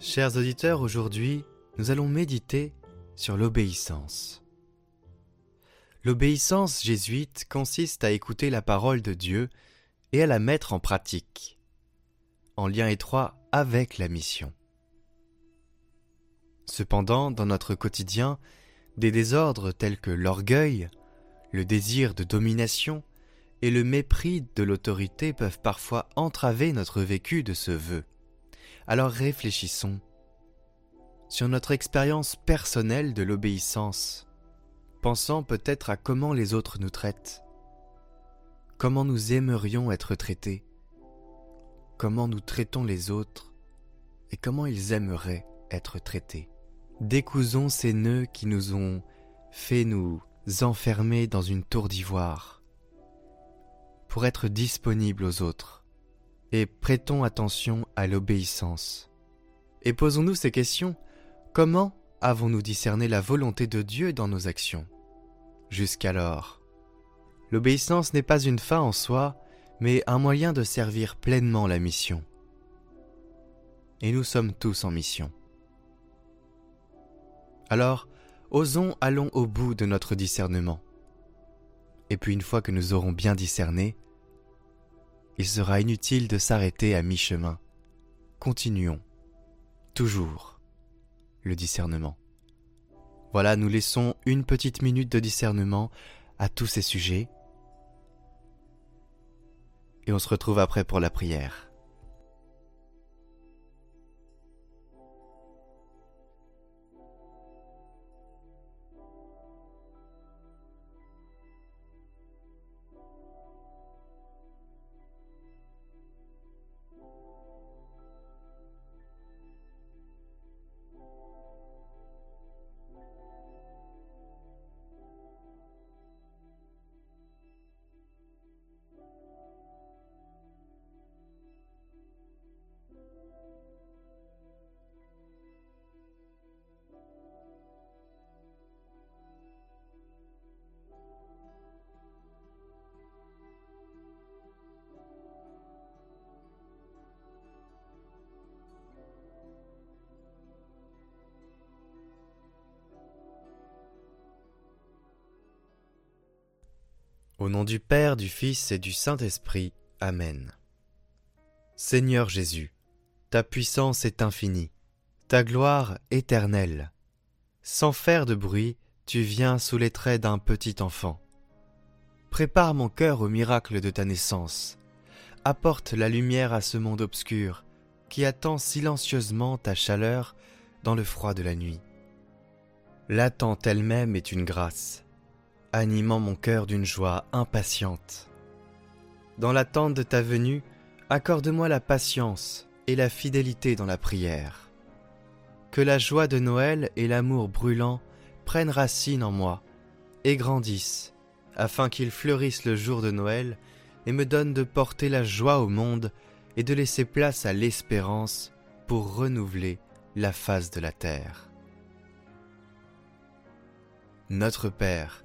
Chers auditeurs, aujourd'hui, nous allons méditer sur l'obéissance. L'obéissance jésuite consiste à écouter la parole de Dieu et à la mettre en pratique, en lien étroit avec la mission. Cependant, dans notre quotidien, des désordres tels que l'orgueil, le désir de domination et le mépris de l'autorité peuvent parfois entraver notre vécu de ce vœu. Alors réfléchissons sur notre expérience personnelle de l'obéissance, pensant peut-être à comment les autres nous traitent, comment nous aimerions être traités, comment nous traitons les autres et comment ils aimeraient être traités. Décousons ces nœuds qui nous ont fait nous enfermer dans une tour d'ivoire pour être disponibles aux autres et prêtons attention à l'obéissance. Et posons-nous ces questions. Comment avons-nous discerné la volonté de Dieu dans nos actions? Jusqu'alors, l'obéissance n'est pas une fin en soi, mais un moyen de servir pleinement la mission. Et nous sommes tous en mission. Alors, osons allons au bout de notre discernement. Et puis une fois que nous aurons bien discerné, il sera inutile de s'arrêter à mi-chemin. Continuons, toujours, le discernement. Voilà, nous laissons une petite minute de discernement à tous ces sujets. Et on se retrouve après pour la prière. Au nom du Père, du Fils et du Saint-Esprit. Amen. Seigneur Jésus, ta puissance est infinie, ta gloire éternelle. Sans faire de bruit, tu viens sous les traits d'un petit enfant. Prépare mon cœur au miracle de ta naissance. Apporte la lumière à ce monde obscur qui attend silencieusement ta chaleur dans le froid de la nuit. L'attente elle-même est une grâce animant mon cœur d'une joie impatiente. Dans l'attente de ta venue, accorde-moi la patience et la fidélité dans la prière. Que la joie de Noël et l'amour brûlant prennent racine en moi et grandissent, afin qu'ils fleurissent le jour de Noël et me donnent de porter la joie au monde et de laisser place à l'espérance pour renouveler la face de la terre. Notre Père,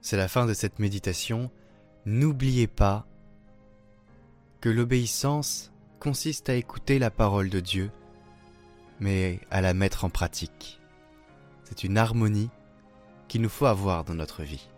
c'est la fin de cette méditation. N'oubliez pas que l'obéissance consiste à écouter la parole de Dieu, mais à la mettre en pratique. C'est une harmonie qu'il nous faut avoir dans notre vie.